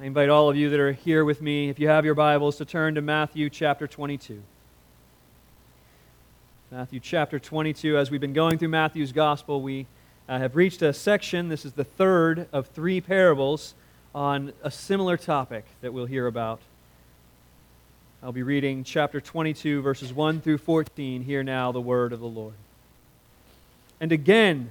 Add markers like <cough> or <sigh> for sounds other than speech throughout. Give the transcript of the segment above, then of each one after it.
I invite all of you that are here with me, if you have your Bibles, to turn to Matthew chapter 22. Matthew chapter 22. As we've been going through Matthew's gospel, we uh, have reached a section. This is the third of three parables on a similar topic that we'll hear about. I'll be reading chapter 22, verses 1 through 14. Hear now the word of the Lord. And again,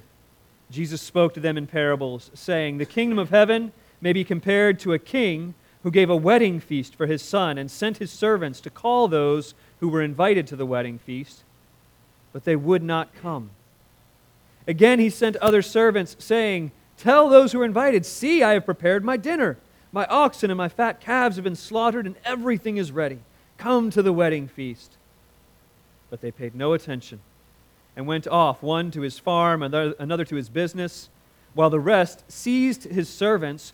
Jesus spoke to them in parables, saying, The kingdom of heaven may be compared to a king who gave a wedding feast for his son and sent his servants to call those who were invited to the wedding feast but they would not come. Again, he sent other servants, saying, Tell those who are invited, See, I have prepared my dinner. My oxen and my fat calves have been slaughtered, and everything is ready. Come to the wedding feast. But they paid no attention and went off, one to his farm, another to his business, while the rest seized his servants,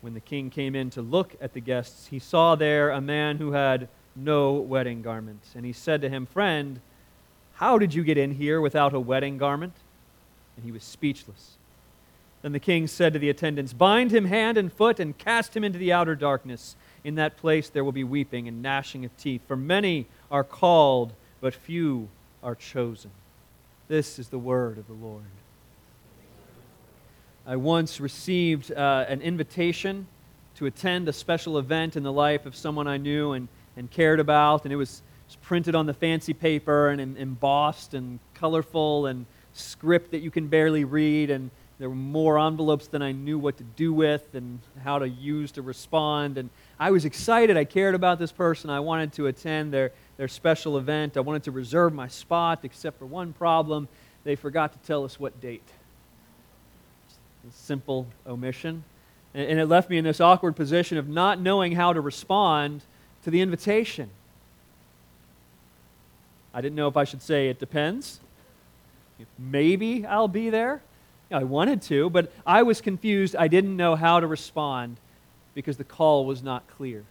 when the king came in to look at the guests, he saw there a man who had no wedding garment. And he said to him, Friend, how did you get in here without a wedding garment? And he was speechless. Then the king said to the attendants, Bind him hand and foot and cast him into the outer darkness. In that place there will be weeping and gnashing of teeth, for many are called, but few are chosen. This is the word of the Lord. I once received uh, an invitation to attend a special event in the life of someone I knew and, and cared about, and it was it's printed on the fancy paper and embossed and colorful and script that you can barely read. And there were more envelopes than I knew what to do with and how to use to respond. And I was excited. I cared about this person. I wanted to attend their, their special event. I wanted to reserve my spot, except for one problem. They forgot to tell us what date. Simple omission. And, it left me in this awkward position of not knowing how to respond to the invitation. I didn't know if I should say it depends. Maybe I'll be there. I wanted to, but I was confused. I didn't know how to respond because the call was not clear.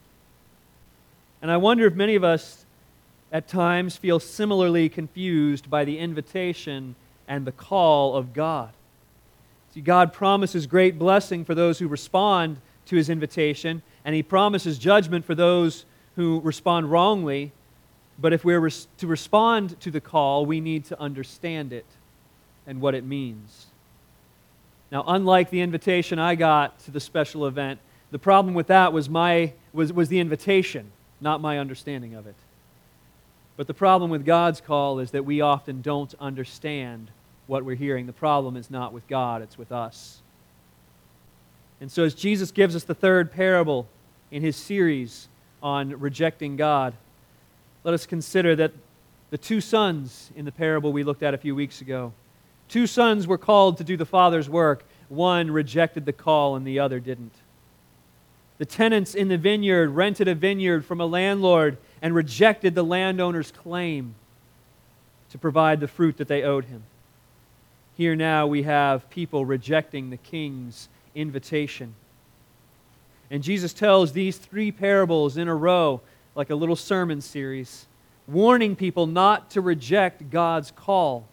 And I wonder if many of us at times feel similarly confused by the invitation and the call of God. See, God promises great blessing for those who respond to his invitation, and he promises judgment for those who respond wrongly. But if we're res- to respond to the call, we need to understand it and what it means. Now, unlike the invitation I got to the special event, the problem with that was, my, was, was the invitation, not my understanding of it. But the problem with God's call is that we often don't understand what we're hearing. The problem is not with God, it's with us. And so, as Jesus gives us the third parable in his series on rejecting God, let us consider that the two sons in the parable we looked at a few weeks ago, two sons were called to do the father's work. One rejected the call and the other didn't. The tenants in the vineyard rented a vineyard from a landlord and rejected the landowner's claim to provide the fruit that they owed him. Here now we have people rejecting the king's invitation. And Jesus tells these three parables in a row like a little sermon series, warning people not to reject God's call.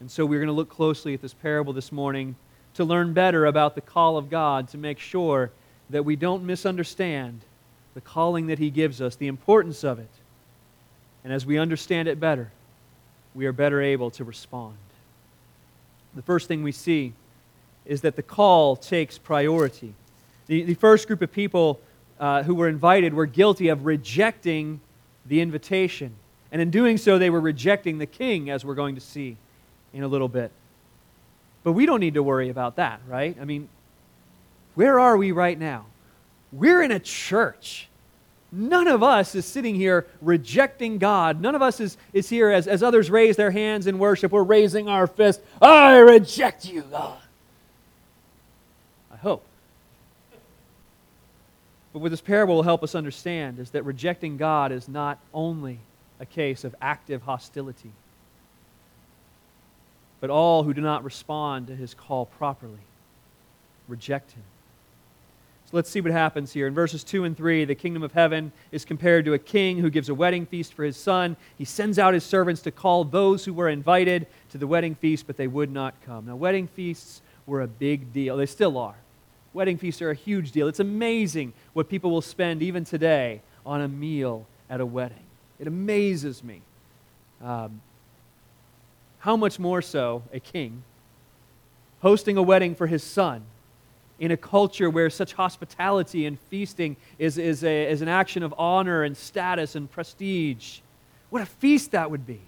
And so we're going to look closely at this parable this morning to learn better about the call of God, to make sure that we don't misunderstand the calling that He gives us, the importance of it. And as we understand it better, we are better able to respond. The first thing we see is that the call takes priority. The, the first group of people uh, who were invited were guilty of rejecting the invitation. And in doing so, they were rejecting the king, as we're going to see in a little bit. But we don't need to worry about that, right? I mean, where are we right now? We're in a church. None of us is sitting here rejecting God. None of us is, is here as, as others raise their hands in worship. We're raising our fist. I reject you, God. I hope. But what this parable will help us understand is that rejecting God is not only a case of active hostility, but all who do not respond to his call properly reject him. So let's see what happens here. In verses 2 and 3, the kingdom of heaven is compared to a king who gives a wedding feast for his son. He sends out his servants to call those who were invited to the wedding feast, but they would not come. Now, wedding feasts were a big deal. They still are. Wedding feasts are a huge deal. It's amazing what people will spend even today on a meal at a wedding. It amazes me. Um, how much more so a king hosting a wedding for his son in a culture where such hospitality and feasting is, is, a, is an action of honor and status and prestige. What a feast that would be.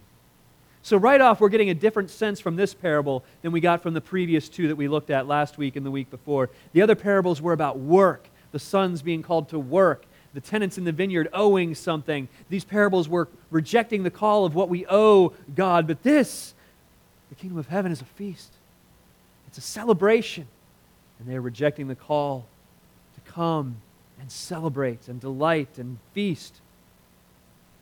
So, right off, we're getting a different sense from this parable than we got from the previous two that we looked at last week and the week before. The other parables were about work, the sons being called to work, the tenants in the vineyard owing something. These parables were rejecting the call of what we owe God. But this, the kingdom of heaven, is a feast, it's a celebration. And they are rejecting the call to come and celebrate and delight and feast.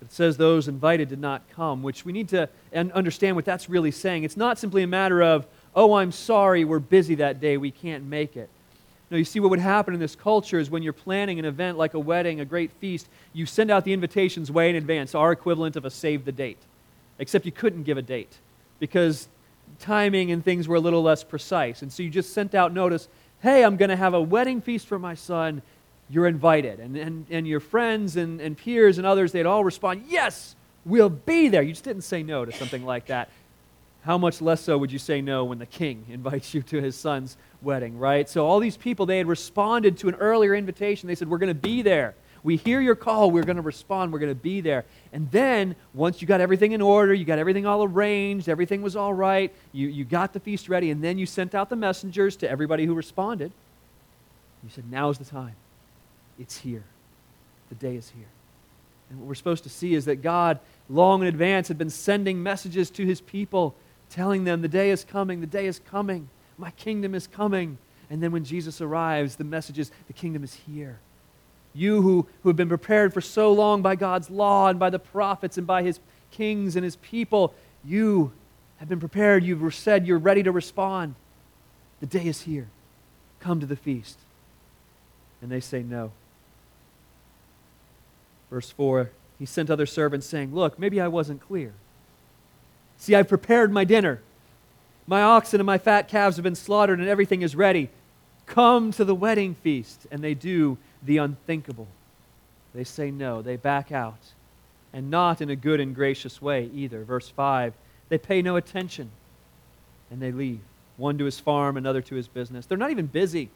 It says those invited did not come, which we need to understand what that's really saying. It's not simply a matter of, oh, I'm sorry, we're busy that day, we can't make it. No, you see, what would happen in this culture is when you're planning an event like a wedding, a great feast, you send out the invitations way in advance, our equivalent of a save the date. Except you couldn't give a date because timing and things were a little less precise. And so you just sent out notice hey, I'm going to have a wedding feast for my son you're invited. And, and, and your friends and, and peers and others, they'd all respond, Yes, we'll be there. You just didn't say no to something like that. How much less so would you say no when the king <laughs> invites you to his son's wedding, right? So, all these people, they had responded to an earlier invitation. They said, We're going to be there. We hear your call. We're going to respond. We're going to be there. And then, once you got everything in order, you got everything all arranged, everything was all right, you, you got the feast ready, and then you sent out the messengers to everybody who responded. You said, Now is the time. It's here. The day is here. And what we're supposed to see is that God, long in advance, had been sending messages to his people, telling them, The day is coming, the day is coming, my kingdom is coming. And then when Jesus arrives, the message is, The kingdom is here. You who, who have been prepared for so long by God's law and by the prophets and by his kings and his people, you have been prepared. You've said you're ready to respond. The day is here. Come to the feast. And they say no. Verse 4 He sent other servants saying, Look, maybe I wasn't clear. See, I've prepared my dinner. My oxen and my fat calves have been slaughtered, and everything is ready. Come to the wedding feast. And they do the unthinkable. They say no, they back out. And not in a good and gracious way either. Verse 5 They pay no attention, and they leave. One to his farm, another to his business. They're not even busy.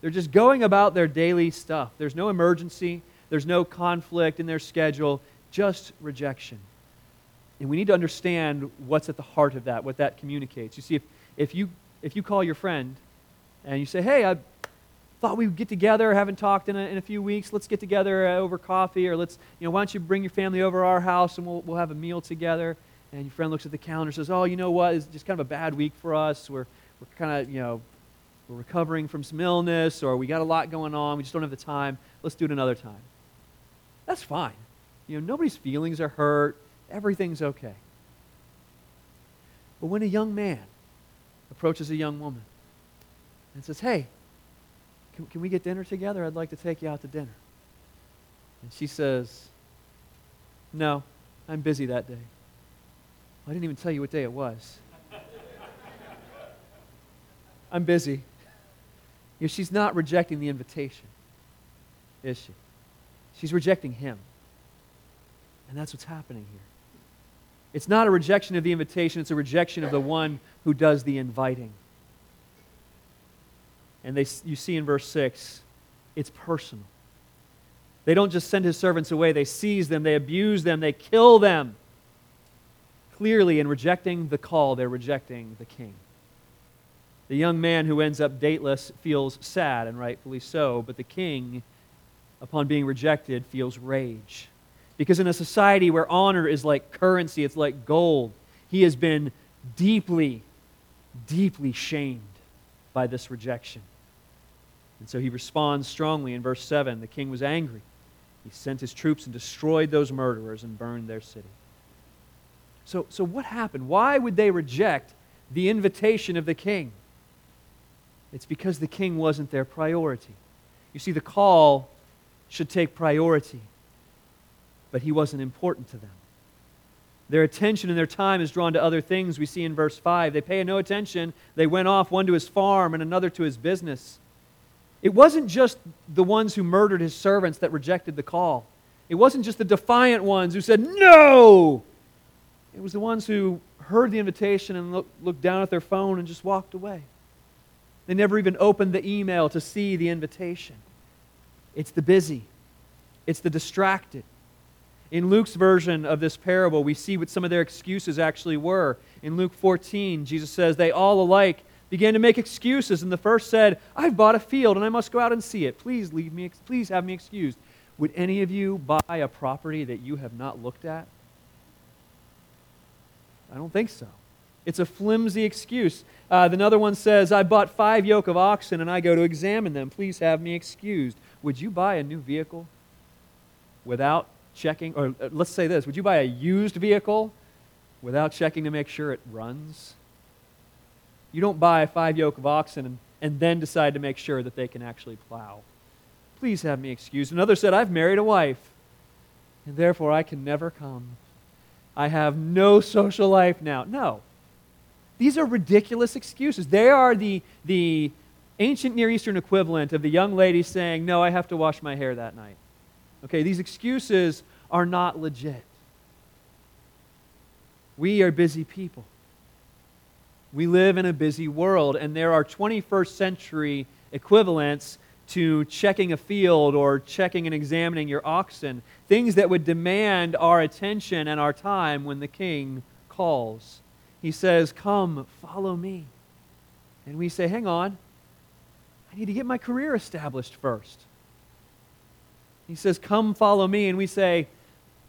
They're just going about their daily stuff. There's no emergency. There's no conflict in their schedule, just rejection. And we need to understand what's at the heart of that, what that communicates. You see, if, if, you, if you call your friend and you say, hey, I thought we would get together, haven't talked in a, in a few weeks, let's get together uh, over coffee, or let's, you know, why don't you bring your family over our house and we'll, we'll have a meal together. And your friend looks at the calendar and says, oh, you know what, it's just kind of a bad week for us. We're, we're kind of, you know, we're recovering from some illness, or we got a lot going on, we just don't have the time. Let's do it another time. That's fine. You know, nobody's feelings are hurt. Everything's okay. But when a young man approaches a young woman and says, Hey, can, can we get dinner together? I'd like to take you out to dinner. And she says, No, I'm busy that day. Well, I didn't even tell you what day it was. <laughs> I'm busy. You know, she's not rejecting the invitation, is she? She's rejecting him. And that's what's happening here. It's not a rejection of the invitation, it's a rejection of the one who does the inviting. And they, you see in verse 6, it's personal. They don't just send his servants away, they seize them, they abuse them, they kill them. Clearly, in rejecting the call, they're rejecting the king. The young man who ends up dateless feels sad, and rightfully so, but the king upon being rejected, feels rage. Because in a society where honor is like currency, it's like gold, he has been deeply, deeply shamed by this rejection. And so he responds strongly in verse 7. The king was angry. He sent his troops and destroyed those murderers and burned their city. So, so what happened? Why would they reject the invitation of the king? It's because the king wasn't their priority. You see, the call should take priority, but he wasn't important to them. Their attention and their time is drawn to other things we see in verse 5. They pay no attention. They went off, one to his farm and another to his business. It wasn't just the ones who murdered his servants that rejected the call. It wasn't just the defiant ones who said, No! It was the ones who heard the invitation and look, looked down at their phone and just walked away. They never even opened the email to see the invitation. It's the busy, it's the distracted. In Luke's version of this parable, we see what some of their excuses actually were. In Luke 14, Jesus says, They all alike began to make excuses. And the first said, I've bought a field and I must go out and see it. Please leave me, please have me excused. Would any of you buy a property that you have not looked at? I don't think so. It's a flimsy excuse. Uh, another one says, I bought five yoke of oxen and I go to examine them. Please have me excused. Would you buy a new vehicle without checking? Or uh, let's say this Would you buy a used vehicle without checking to make sure it runs? You don't buy five yoke of oxen and, and then decide to make sure that they can actually plow. Please have me excused. Another said, I've married a wife, and therefore I can never come. I have no social life now. No. These are ridiculous excuses. They are the, the ancient Near Eastern equivalent of the young lady saying, No, I have to wash my hair that night. Okay, these excuses are not legit. We are busy people. We live in a busy world, and there are 21st century equivalents to checking a field or checking and examining your oxen, things that would demand our attention and our time when the king calls. He says, Come, follow me. And we say, Hang on, I need to get my career established first. He says, Come, follow me. And we say,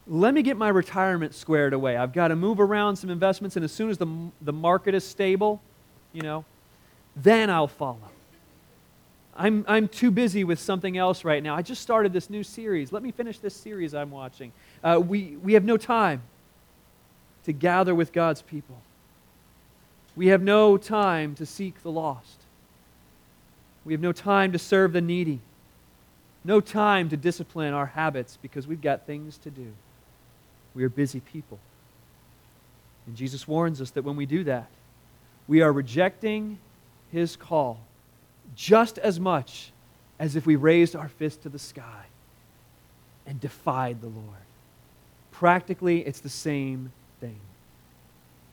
Let me get my retirement squared away. I've got to move around some investments, and as soon as the, the market is stable, you know, then I'll follow. I'm, I'm too busy with something else right now. I just started this new series. Let me finish this series I'm watching. Uh, we, we have no time to gather with God's people. We have no time to seek the lost. We have no time to serve the needy. No time to discipline our habits because we've got things to do. We are busy people. And Jesus warns us that when we do that, we are rejecting his call just as much as if we raised our fist to the sky and defied the Lord. Practically, it's the same thing.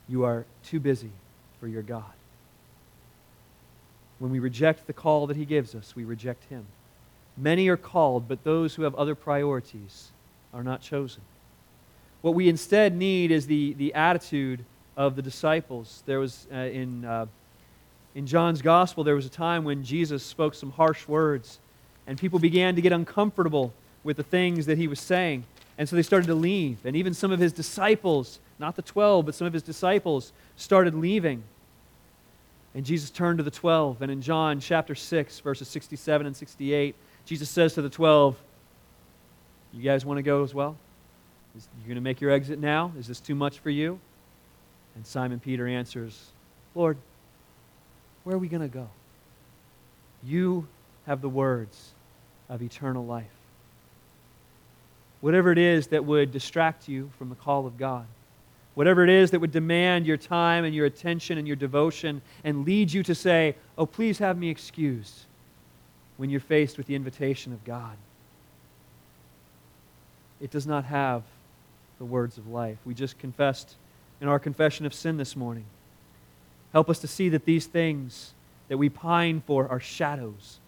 You are too busy for your God. When we reject the call that He gives us, we reject Him. Many are called, but those who have other priorities are not chosen. What we instead need is the, the attitude of the disciples. There was uh, in. Uh, in John's gospel, there was a time when Jesus spoke some harsh words, and people began to get uncomfortable with the things that he was saying. And so they started to leave. And even some of his disciples, not the 12, but some of his disciples, started leaving. And Jesus turned to the 12. And in John chapter 6, verses 67 and 68, Jesus says to the 12, You guys want to go as well? Is, you going to make your exit now? Is this too much for you? And Simon Peter answers, Lord, where are we going to go? You have the words of eternal life. Whatever it is that would distract you from the call of God, whatever it is that would demand your time and your attention and your devotion and lead you to say, Oh, please have me excused when you're faced with the invitation of God. It does not have the words of life. We just confessed in our confession of sin this morning Help us to see that these things that we pine for are shadows,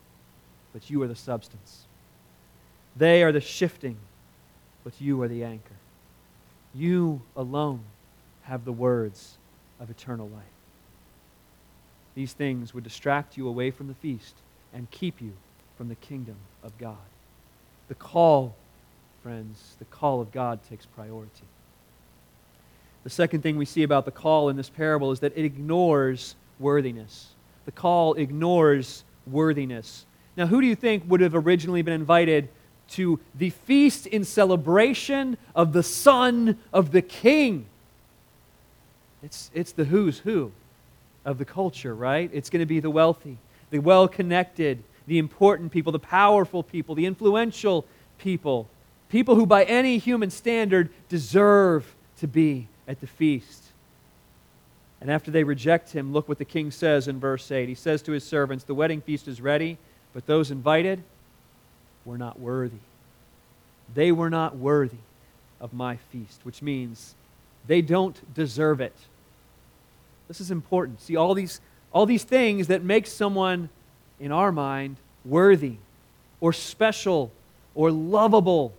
but you are the substance. They are the shifting, but you are the anchor. You alone have the words of eternal life. These things would distract you away from the feast and keep you from the kingdom of God. The call, friends, the call of God takes priority. The second thing we see about the call in this parable is that it ignores worthiness. The call ignores worthiness. Now, who do you think would have originally been invited to the feast in celebration of the son of the king? It's, it's the who's who of the culture, right? It's going to be the wealthy, the well connected, the important people, the powerful people, the influential people, people who, by any human standard, deserve to be at the feast. And after they reject him, look what the king says in verse 8. He says to his servants, The wedding feast is ready, but those invited were not worthy. They were not worthy of my feast, which means they don't deserve it. This is important. See, all these, all these things that make someone, in our mind, worthy or special or lovable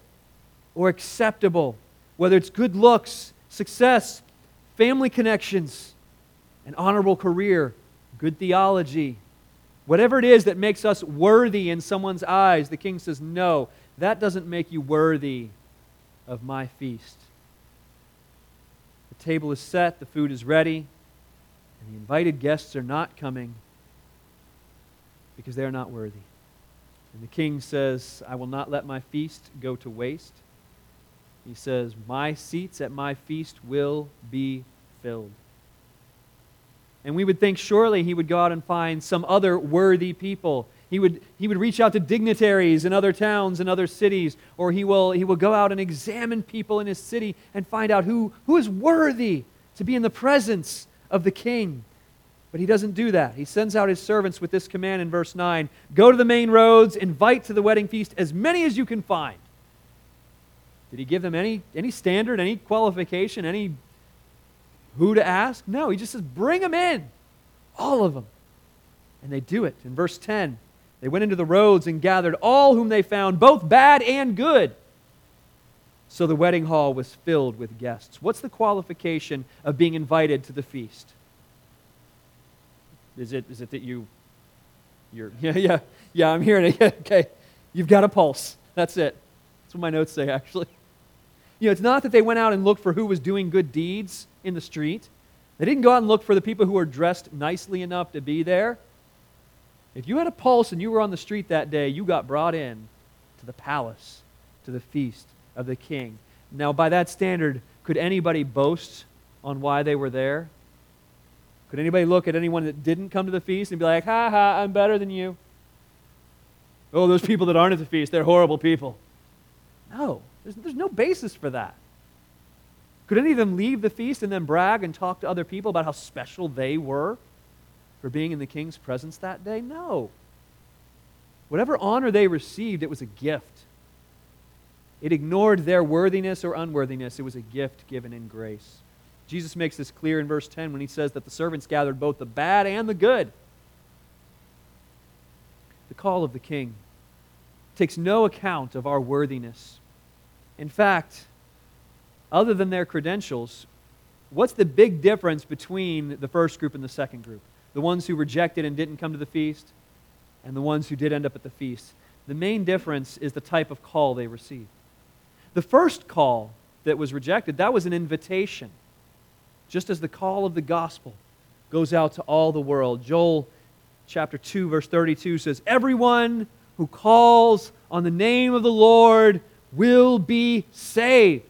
or acceptable, whether it's good looks, success, family connections, an honorable career, good theology, whatever it is that makes us worthy in someone's eyes, the king says, No, that doesn't make you worthy of my feast. The table is set, the food is ready, and the invited guests are not coming because they are not worthy. And the king says, I will not let my feast go to waste. He says, My seats at my feast will be filled. And we would think surely he would go out and find some other worthy people. He would, he would reach out to dignitaries in other towns and other cities, or he will, he will go out and examine people in his city and find out who, who is worthy to be in the presence of the king. But he doesn't do that. He sends out his servants with this command in verse 9 Go to the main roads, invite to the wedding feast as many as you can find. Did he give them any, any standard, any qualification, any who to ask? No, he just says, Bring them in. All of them. And they do it. In verse 10, they went into the roads and gathered all whom they found, both bad and good. So the wedding hall was filled with guests. What's the qualification of being invited to the feast? Is it, is it that you, you're, <laughs> yeah, yeah, yeah, I'm hearing it. <laughs> okay. You've got a pulse. That's it. That's what my notes say, actually. You know, it's not that they went out and looked for who was doing good deeds in the street. They didn't go out and look for the people who were dressed nicely enough to be there. If you had a pulse and you were on the street that day, you got brought in to the palace, to the feast of the king. Now, by that standard, could anybody boast on why they were there? Could anybody look at anyone that didn't come to the feast and be like, ha ha, I'm better than you? Oh, those people that aren't at the feast, they're horrible people. No, there's, there's no basis for that. Could any of them leave the feast and then brag and talk to other people about how special they were for being in the king's presence that day? No. Whatever honor they received, it was a gift. It ignored their worthiness or unworthiness. It was a gift given in grace. Jesus makes this clear in verse 10 when he says that the servants gathered both the bad and the good. The call of the king takes no account of our worthiness. In fact, other than their credentials, what's the big difference between the first group and the second group? The ones who rejected and didn't come to the feast, and the ones who did end up at the feast. The main difference is the type of call they received. The first call that was rejected, that was an invitation just as the call of the gospel goes out to all the world. Joel chapter 2 verse 32 says, "Everyone who calls on the name of the Lord will be saved."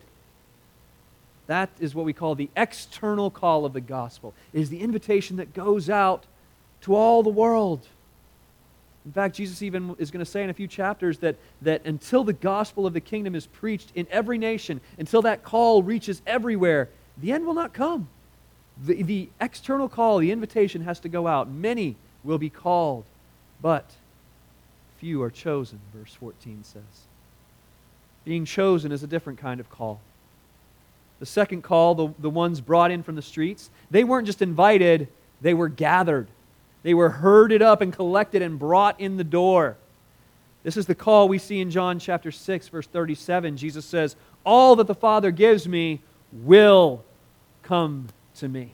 That is what we call the external call of the gospel. It is the invitation that goes out to all the world. In fact, Jesus even is going to say in a few chapters that, that until the gospel of the kingdom is preached in every nation, until that call reaches everywhere, the end will not come. The, the external call, the invitation has to go out. Many will be called, but few are chosen, verse 14 says. Being chosen is a different kind of call. The second call, the, the ones brought in from the streets, they weren't just invited, they were gathered. They were herded up and collected and brought in the door. This is the call we see in John chapter 6, verse 37. Jesus says, All that the Father gives me will come to me.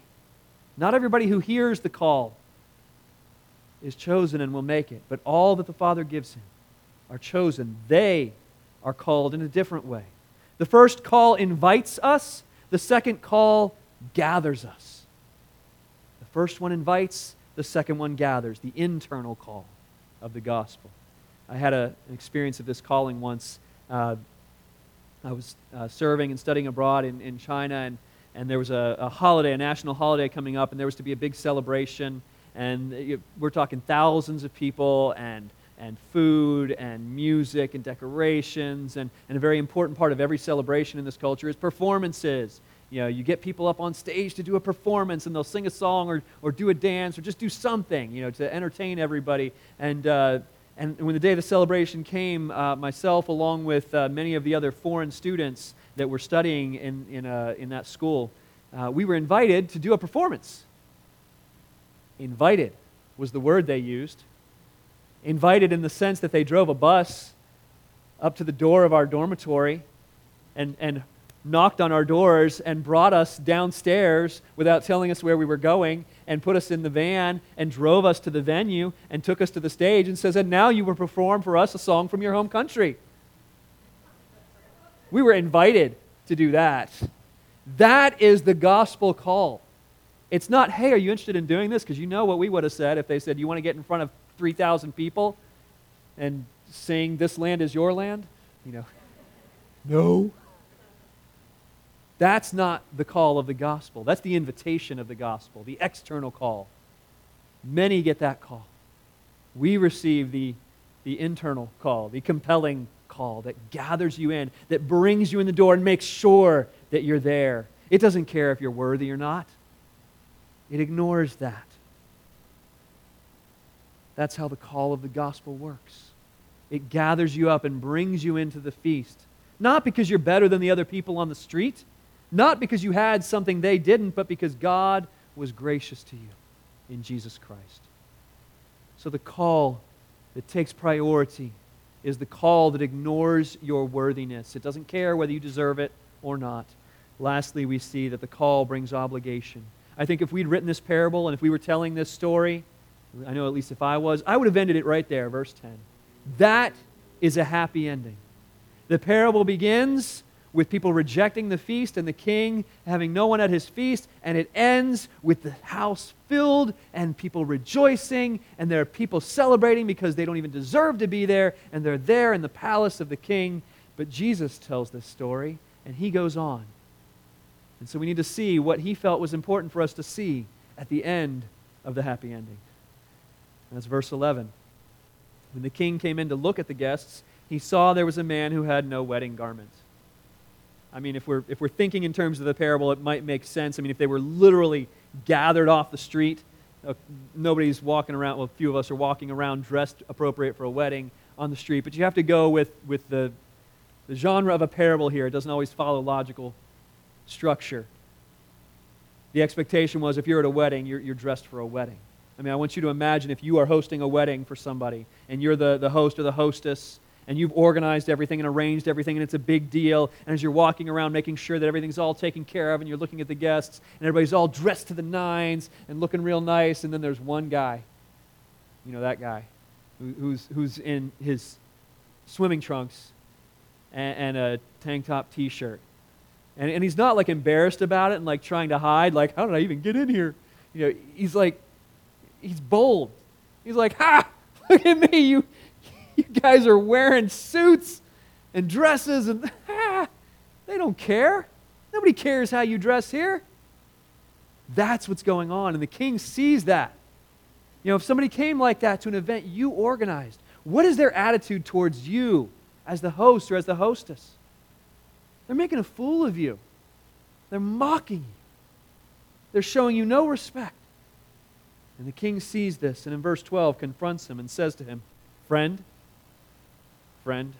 Not everybody who hears the call is chosen and will make it, but all that the Father gives him are chosen. They are called in a different way. The first call invites us, the second call gathers us. The first one invites, the second one gathers, the internal call of the gospel. I had a, an experience of this calling once. Uh, I was uh, serving and studying abroad in, in China, and, and there was a, a holiday, a national holiday coming up, and there was to be a big celebration. And we're talking thousands of people, and, and food, and music, and decorations. And, and a very important part of every celebration in this culture is performances. You know, you get people up on stage to do a performance, and they'll sing a song or, or do a dance or just do something, you know, to entertain everybody. And uh, and when the day of the celebration came, uh, myself, along with uh, many of the other foreign students that were studying in, in, uh, in that school, uh, we were invited to do a performance. Invited was the word they used. Invited in the sense that they drove a bus up to the door of our dormitory and, and knocked on our doors and brought us downstairs without telling us where we were going and put us in the van and drove us to the venue and took us to the stage and says, And now you will perform for us a song from your home country. We were invited to do that. That is the gospel call. It's not, hey, are you interested in doing this? Because you know what we would have said if they said, You want to get in front of 3,000 people and saying, This land is your land? You know, no. That's not the call of the gospel. That's the invitation of the gospel, the external call. Many get that call. We receive the, the internal call, the compelling call that gathers you in, that brings you in the door and makes sure that you're there. It doesn't care if you're worthy or not, it ignores that. That's how the call of the gospel works. It gathers you up and brings you into the feast. Not because you're better than the other people on the street, not because you had something they didn't, but because God was gracious to you in Jesus Christ. So the call that takes priority is the call that ignores your worthiness. It doesn't care whether you deserve it or not. Lastly, we see that the call brings obligation. I think if we'd written this parable and if we were telling this story, I know at least if I was, I would have ended it right there, verse 10. That is a happy ending. The parable begins with people rejecting the feast and the king having no one at his feast, and it ends with the house filled and people rejoicing, and there are people celebrating because they don't even deserve to be there, and they're there in the palace of the king. But Jesus tells this story, and he goes on. And so we need to see what he felt was important for us to see at the end of the happy ending. That's verse 11. When the king came in to look at the guests, he saw there was a man who had no wedding garment. I mean, if we're, if we're thinking in terms of the parable, it might make sense. I mean, if they were literally gathered off the street, uh, nobody's walking around, well, a few of us are walking around dressed appropriate for a wedding on the street. But you have to go with, with the, the genre of a parable here. It doesn't always follow logical structure. The expectation was if you're at a wedding, you're, you're dressed for a wedding. I mean, I want you to imagine if you are hosting a wedding for somebody and you're the, the host or the hostess and you've organized everything and arranged everything and it's a big deal. And as you're walking around making sure that everything's all taken care of and you're looking at the guests and everybody's all dressed to the nines and looking real nice. And then there's one guy you know that guy who, who's, who's in his swimming trunks and, and a tank top t-shirt. And, and he's not like embarrassed about it and like trying to hide like how did i even get in here? You know he's like he's bold he's like ha <laughs> look at me you you guys are wearing suits and dresses, and <laughs> ah, they don't care. Nobody cares how you dress here. That's what's going on. And the king sees that. You know, if somebody came like that to an event you organized, what is their attitude towards you as the host or as the hostess? They're making a fool of you, they're mocking you, they're showing you no respect. And the king sees this and in verse 12 confronts him and says to him, Friend, Friend,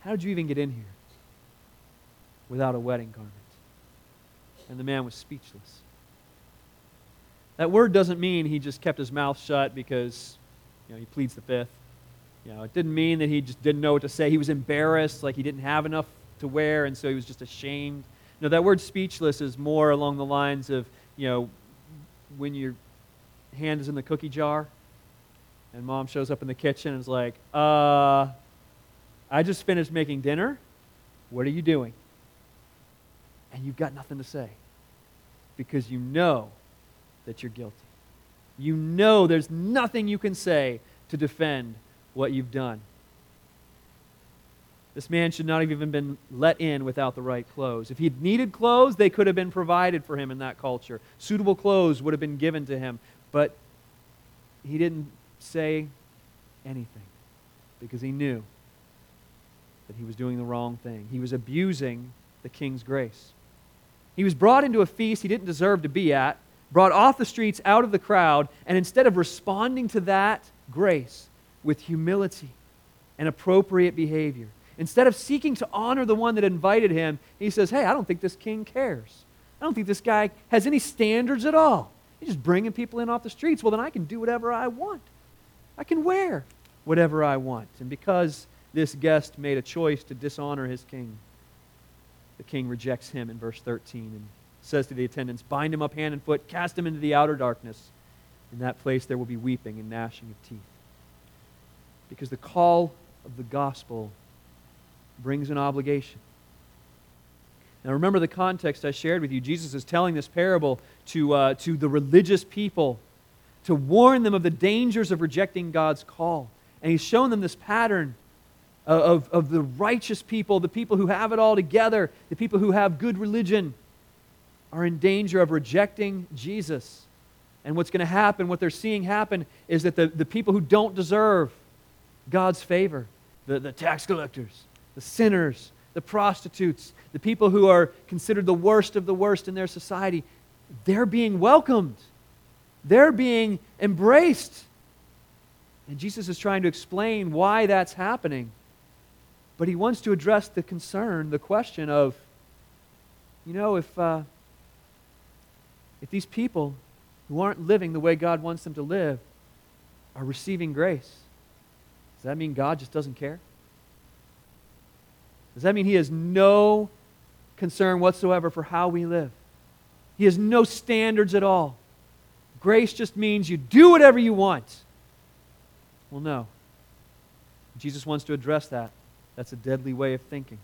how did you even get in here without a wedding garment? And the man was speechless. That word doesn't mean he just kept his mouth shut because you know, he pleads the fifth. You know, it didn't mean that he just didn't know what to say. He was embarrassed, like he didn't have enough to wear, and so he was just ashamed. No, that word speechless is more along the lines of, you know, when your hand is in the cookie jar and mom shows up in the kitchen and is like, uh, I just finished making dinner. What are you doing? And you've got nothing to say because you know that you're guilty. You know there's nothing you can say to defend what you've done. This man should not have even been let in without the right clothes. If he'd needed clothes, they could have been provided for him in that culture. Suitable clothes would have been given to him. But he didn't say anything because he knew that he was doing the wrong thing. He was abusing the king's grace. He was brought into a feast he didn't deserve to be at, brought off the streets out of the crowd, and instead of responding to that grace with humility and appropriate behavior, instead of seeking to honor the one that invited him, he says, Hey, I don't think this king cares. I don't think this guy has any standards at all. He's just bringing people in off the streets. Well, then I can do whatever I want. I can wear whatever I want. And because this guest made a choice to dishonor his king, the king rejects him in verse 13 and says to the attendants, Bind him up hand and foot, cast him into the outer darkness. In that place there will be weeping and gnashing of teeth. Because the call of the gospel brings an obligation. Now, remember the context I shared with you. Jesus is telling this parable to, uh, to the religious people to warn them of the dangers of rejecting God's call. And he's shown them this pattern of, of the righteous people, the people who have it all together, the people who have good religion, are in danger of rejecting Jesus. And what's going to happen, what they're seeing happen, is that the, the people who don't deserve God's favor, the, the tax collectors, the sinners, the prostitutes, the people who are considered the worst of the worst in their society, they're being welcomed. They're being embraced. And Jesus is trying to explain why that's happening. But he wants to address the concern, the question of, you know, if, uh, if these people who aren't living the way God wants them to live are receiving grace, does that mean God just doesn't care? Does that mean he has no concern whatsoever for how we live? He has no standards at all. Grace just means you do whatever you want. Well, no. Jesus wants to address that. That's a deadly way of thinking.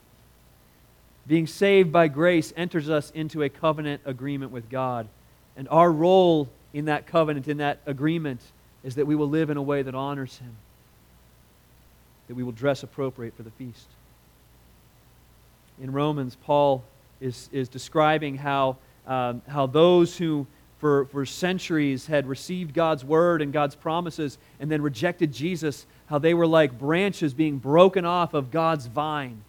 Being saved by grace enters us into a covenant agreement with God. And our role in that covenant, in that agreement, is that we will live in a way that honors Him, that we will dress appropriate for the feast. In Romans, Paul is, is describing how, um, how those who for, for centuries had received God's word and God's promises and then rejected Jesus, how they were like branches being broken off of God's vine.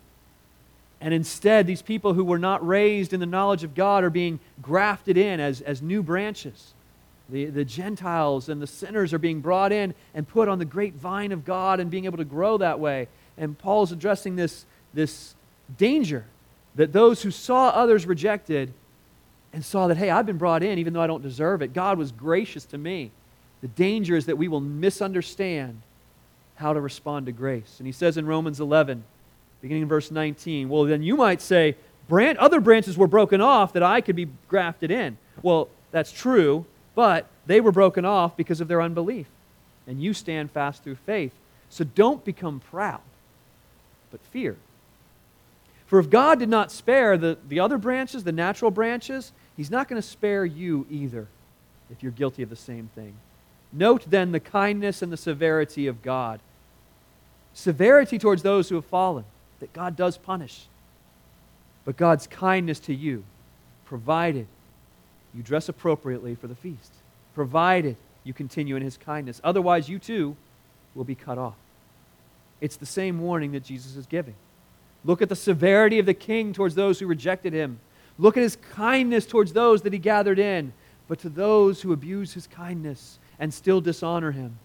And instead, these people who were not raised in the knowledge of God are being grafted in as, as new branches. The, the Gentiles and the sinners are being brought in and put on the great vine of God and being able to grow that way. And Paul's addressing this, this danger that those who saw others rejected and saw that, hey, I've been brought in even though I don't deserve it. God was gracious to me. The danger is that we will misunderstand how to respond to grace. And he says in Romans 11, beginning in verse 19, well, then you might say, other branches were broken off that I could be grafted in. Well, that's true, but they were broken off because of their unbelief. And you stand fast through faith. So don't become proud, but fear. For if God did not spare the, the other branches, the natural branches, He's not going to spare you either if you're guilty of the same thing. Note then the kindness and the severity of God. Severity towards those who have fallen, that God does punish. But God's kindness to you, provided you dress appropriately for the feast, provided you continue in his kindness. Otherwise, you too will be cut off. It's the same warning that Jesus is giving. Look at the severity of the king towards those who rejected him. Look at his kindness towards those that he gathered in. But to those who abuse his kindness and still dishonor him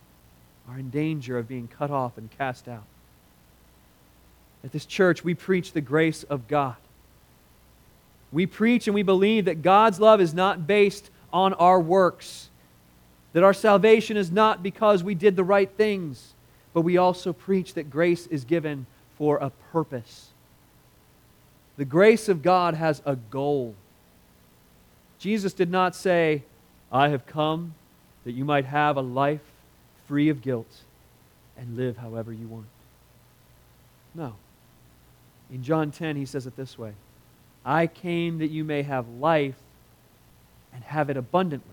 are in danger of being cut off and cast out. At this church, we preach the grace of God. We preach and we believe that God's love is not based on our works, that our salvation is not because we did the right things, but we also preach that grace is given for a purpose. The grace of God has a goal. Jesus did not say, I have come that you might have a life free of guilt and live however you want. No. In John 10, he says it this way I came that you may have life and have it abundantly.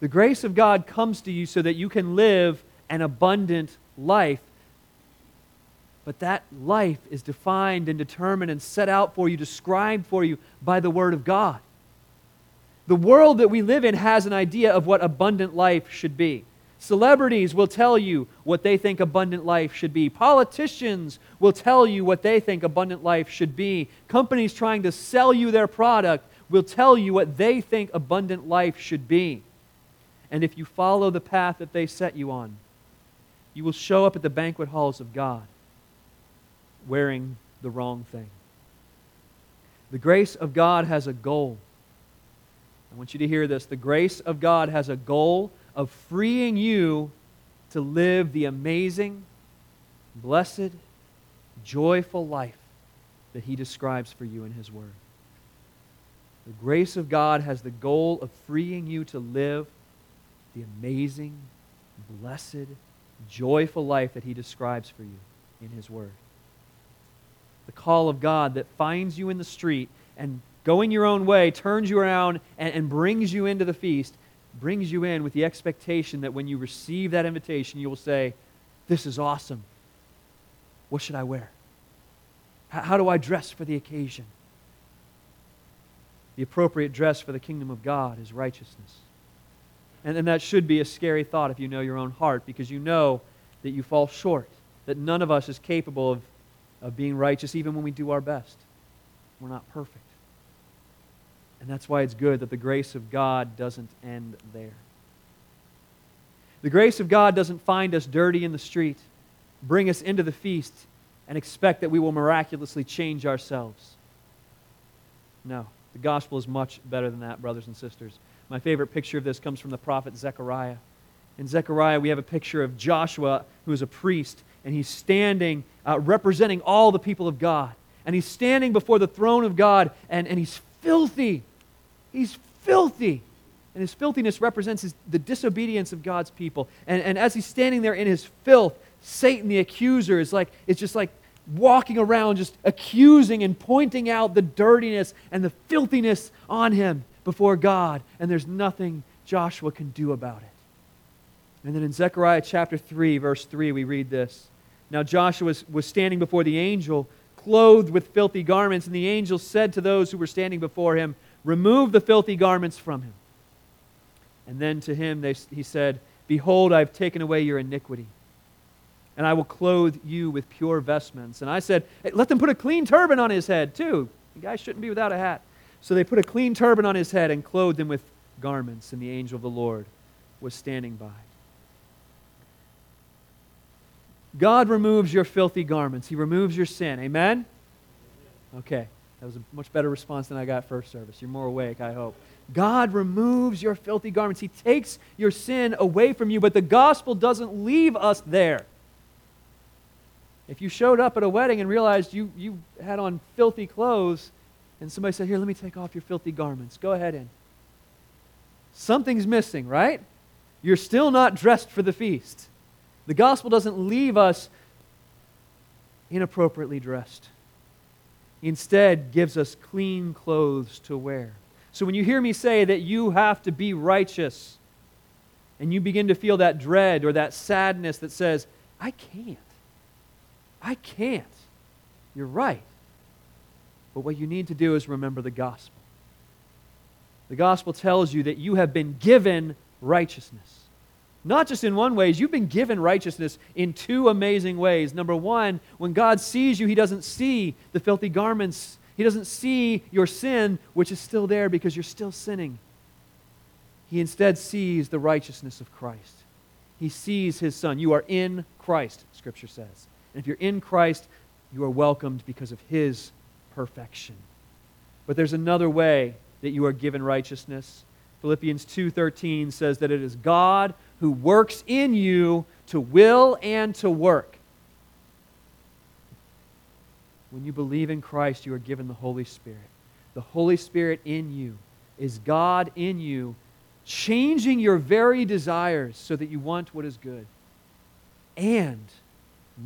The grace of God comes to you so that you can live an abundant life. But that life is defined and determined and set out for you, described for you by the Word of God. The world that we live in has an idea of what abundant life should be. Celebrities will tell you what they think abundant life should be. Politicians will tell you what they think abundant life should be. Companies trying to sell you their product will tell you what they think abundant life should be. And if you follow the path that they set you on, you will show up at the banquet halls of God wearing the wrong thing. The grace of God has a goal. I want you to hear this. The grace of God has a goal of freeing you to live the amazing, blessed, joyful life that He describes for you in His Word. The grace of God has the goal of freeing you to live the amazing, blessed, joyful life that He describes for you in His Word. The call of God that finds you in the street and going your own way turns you around and, and brings you into the feast, brings you in with the expectation that when you receive that invitation, you will say, This is awesome. What should I wear? How, how do I dress for the occasion? The appropriate dress for the kingdom of God is righteousness. And, and that should be a scary thought if you know your own heart, because you know that you fall short, that none of us is capable of, of being righteous even when we do our best. We're not perfect. And that's why it's good that the grace of God doesn't end there. The grace of God doesn't find us dirty in the street, bring us into the feast, and expect that we will miraculously change ourselves. No, the gospel is much better than that, brothers and sisters. My favorite picture of this comes from the prophet Zechariah. In Zechariah, we have a picture of Joshua, who is a priest, and he's standing uh, representing all the people of God. And he's standing before the throne of God, and, and he's filthy. He's filthy. And his filthiness represents his, the disobedience of God's people. And, and as he's standing there in his filth, Satan, the accuser, is like, is just like walking around, just accusing and pointing out the dirtiness and the filthiness on him before God. And there's nothing Joshua can do about it. And then in Zechariah chapter 3, verse 3, we read this. Now Joshua was, standing before the angel, clothed with filthy garments, and the angel said to those who were standing before him, Remove the filthy garments from him. And then to him they, he said, Behold, I have taken away your iniquity, and I will clothe you with pure vestments. And I said, hey, Let them put a clean turban on his head, too. The guy shouldn't be without a hat. So they put a clean turban on his head and clothed him with garments, and the angel of the Lord was standing by. God removes your filthy garments. He removes your sin. Amen? Okay. That was a much better response than I got first service. You're more awake, I hope. God removes your filthy garments. He takes your sin away from you, but the gospel doesn't leave us there. If you showed up at a wedding and realized you, you had on filthy clothes, and somebody said, Here, let me take off your filthy garments, go ahead in. Something's missing, right? You're still not dressed for the feast. The gospel doesn't leave us inappropriately dressed instead gives us clean clothes to wear. So when you hear me say that you have to be righteous, and you begin to feel that dread or that sadness that says, I can't. I can't. You're right. But what you need to do is remember the gospel. The gospel tells you that you have been given righteousness. Not just in one way, you've been given righteousness in two amazing ways. Number one, when God sees you, He doesn't see the filthy garments, He doesn't see your sin, which is still there because you're still sinning. He instead sees the righteousness of Christ. He sees His Son. You are in Christ, Scripture says. And if you're in Christ, you are welcomed because of His perfection. But there's another way that you are given righteousness. Philippians 2:13 says that it is God who works in you to will and to work. When you believe in Christ, you are given the Holy Spirit. The Holy Spirit in you is God in you, changing your very desires so that you want what is good and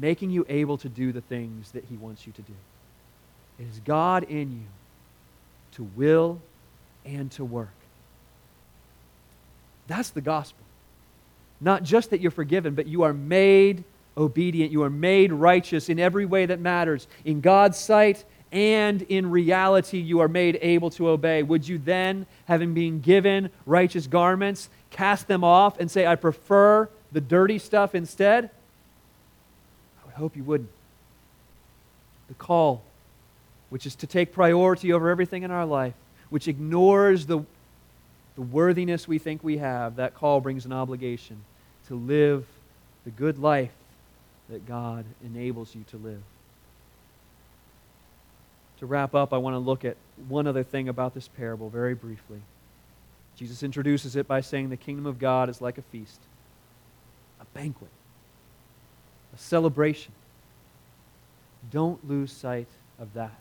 making you able to do the things that He wants you to do. It is God in you to will and to work. That's the gospel. Not just that you're forgiven, but you are made obedient. You are made righteous in every way that matters. In God's sight and in reality, you are made able to obey. Would you then, having been given righteous garments, cast them off and say, I prefer the dirty stuff instead? I would hope you wouldn't. The call, which is to take priority over everything in our life, which ignores the, the worthiness we think we have, that call brings an obligation to live the good life that God enables you to live. To wrap up, I want to look at one other thing about this parable very briefly. Jesus introduces it by saying the kingdom of God is like a feast, a banquet, a celebration. Don't lose sight of that,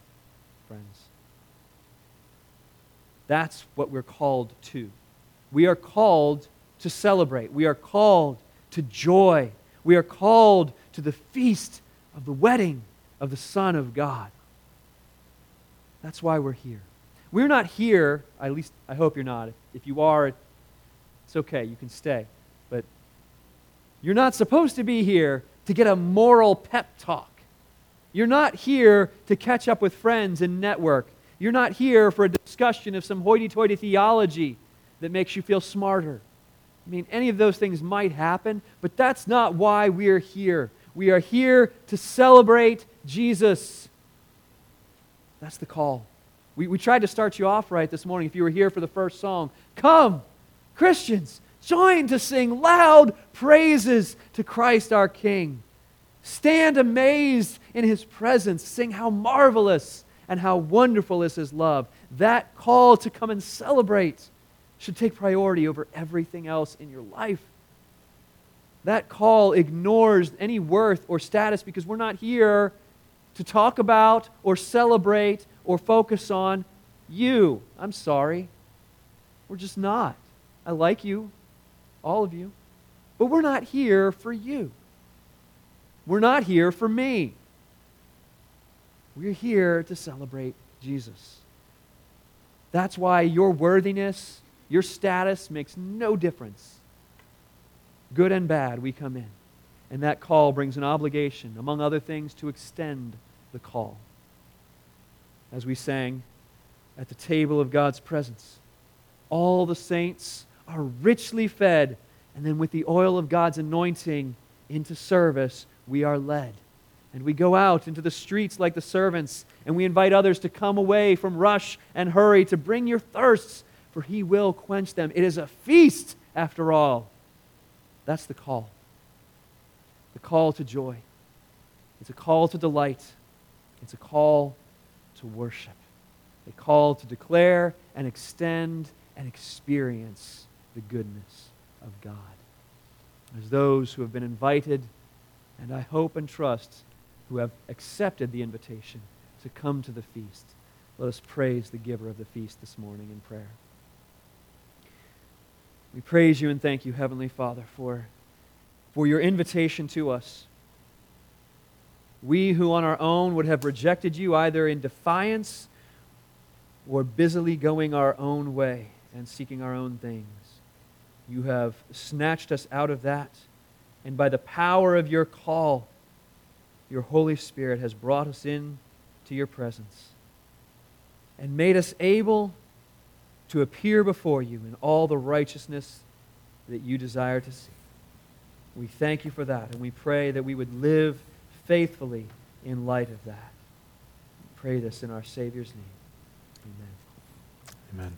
friends. That's what we're called to. We are called to celebrate. We are called to joy. We are called to the feast of the wedding of the Son of God. That's why we're here. We're not here, at least I hope you're not. If you are, it's okay, you can stay. But you're not supposed to be here to get a moral pep talk. You're not here to catch up with friends and network. You're not here for a discussion of some hoity toity theology that makes you feel smarter. I mean, any of those things might happen, but that's not why we're here. We are here to celebrate Jesus. That's the call. We, we tried to start you off right this morning if you were here for the first song. Come, Christians, join to sing loud praises to Christ our King. Stand amazed in his presence. Sing how marvelous and how wonderful is his love. That call to come and celebrate should take priority over everything else in your life. That call ignores any worth or status because we're not here to talk about or celebrate or focus on you. I'm sorry. We're just not. I like you, all of you, but we're not here for you. We're not here for me. We're here to celebrate Jesus. That's why your worthiness, your status makes no difference. Good and bad, we come in. And that call brings an obligation, among other things, to extend the call. As we sang at the table of God's presence, all the saints are richly fed, and then with the oil of God's anointing into service, we are led. And we go out into the streets like the servants, and we invite others to come away from rush and hurry to bring your thirsts, for he will quench them. It is a feast, after all. That's the call. The call to joy. It's a call to delight. It's a call to worship. A call to declare and extend and experience the goodness of God. As those who have been invited, and I hope and trust who have accepted the invitation to come to the feast. Let us praise the giver of the feast this morning in prayer. We praise you and thank you, Heavenly Father, for, for your invitation to us. We who on our own would have rejected you either in defiance or busily going our own way and seeking our own things. You have snatched us out of that, and by the power of your call, your Holy Spirit has brought us in to your presence and made us able to appear before you in all the righteousness that you desire to see. We thank you for that, and we pray that we would live faithfully in light of that. We pray this in our Savior's name. Amen. Amen.